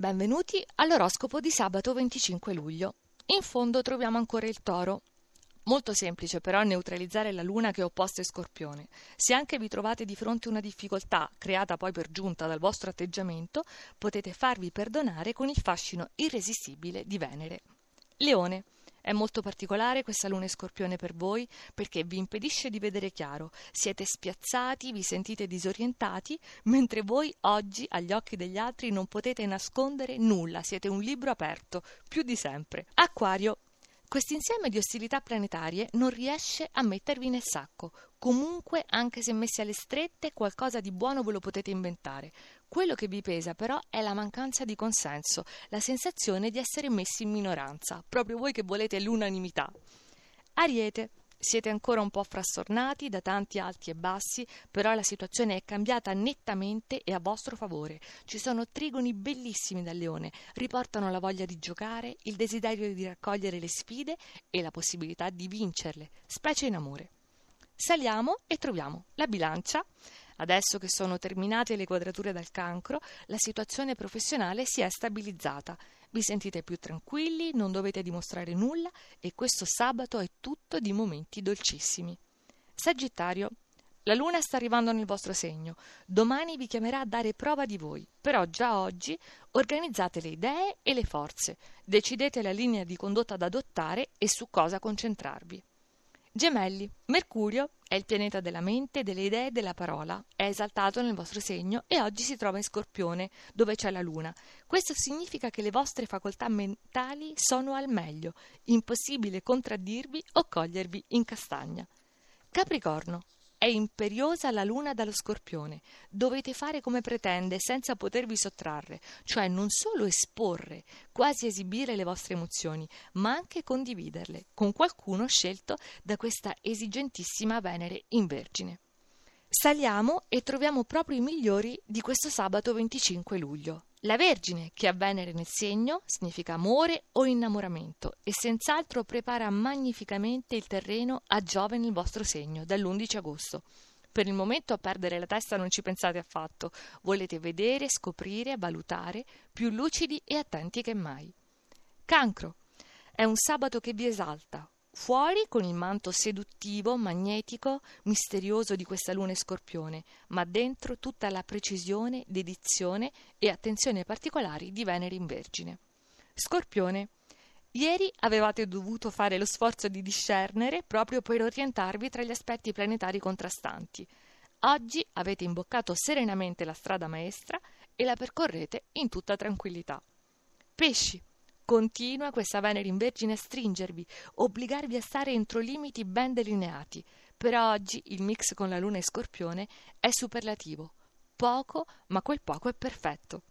Benvenuti all'oroscopo di sabato 25 luglio. In fondo troviamo ancora il toro. Molto semplice però neutralizzare la luna che è opposta a Scorpione. Se anche vi trovate di fronte a una difficoltà, creata poi per giunta dal vostro atteggiamento, potete farvi perdonare con il fascino irresistibile di Venere. Leone. È molto particolare questa luna scorpione per voi perché vi impedisce di vedere chiaro, siete spiazzati, vi sentite disorientati, mentre voi oggi agli occhi degli altri non potete nascondere nulla, siete un libro aperto, più di sempre. Acquario. Quest'insieme di ostilità planetarie non riesce a mettervi nel sacco. Comunque, anche se messi alle strette, qualcosa di buono ve lo potete inventare. Quello che vi pesa però è la mancanza di consenso, la sensazione di essere messi in minoranza, proprio voi che volete l'unanimità. Ariete. Siete ancora un po' frastornati da tanti alti e bassi, però la situazione è cambiata nettamente e a vostro favore. Ci sono trigoni bellissimi dal leone, riportano la voglia di giocare, il desiderio di raccogliere le sfide e la possibilità di vincerle, specie in amore. Saliamo e troviamo la bilancia. Adesso che sono terminate le quadrature dal cancro, la situazione professionale si è stabilizzata vi sentite più tranquilli, non dovete dimostrare nulla e questo sabato è tutto di momenti dolcissimi. Sagittario. La luna sta arrivando nel vostro segno. Domani vi chiamerà a dare prova di voi. Però già oggi organizzate le idee e le forze. Decidete la linea di condotta da adottare e su cosa concentrarvi. Gemelli. Mercurio è il pianeta della mente, delle idee e della parola. È esaltato nel vostro segno e oggi si trova in Scorpione, dove c'è la Luna. Questo significa che le vostre facoltà mentali sono al meglio. Impossibile contraddirvi o cogliervi in castagna. Capricorno. È imperiosa la luna dallo scorpione. Dovete fare come pretende, senza potervi sottrarre, cioè non solo esporre, quasi esibire le vostre emozioni, ma anche condividerle con qualcuno scelto da questa esigentissima Venere in Vergine. Saliamo e troviamo proprio i migliori di questo sabato 25 luglio. La Vergine, che ha Venere nel segno, significa amore o innamoramento e senz'altro prepara magnificamente il terreno a Giove nel vostro segno dall'11 agosto. Per il momento a perdere la testa non ci pensate affatto, volete vedere, scoprire, valutare, più lucidi e attenti che mai. Cancro. È un sabato che vi esalta, Fuori con il manto seduttivo, magnetico, misterioso di questa luna scorpione, ma dentro tutta la precisione, dedizione e attenzione particolari di Venere in Vergine. Scorpione. Ieri avevate dovuto fare lo sforzo di discernere proprio per orientarvi tra gli aspetti planetari contrastanti. Oggi avete imboccato serenamente la strada maestra e la percorrete in tutta tranquillità. Pesci. Continua questa Venere in Vergine a stringervi, obbligarvi a stare entro limiti ben delineati. Per oggi il mix con la Luna e Scorpione è superlativo. Poco, ma quel poco è perfetto.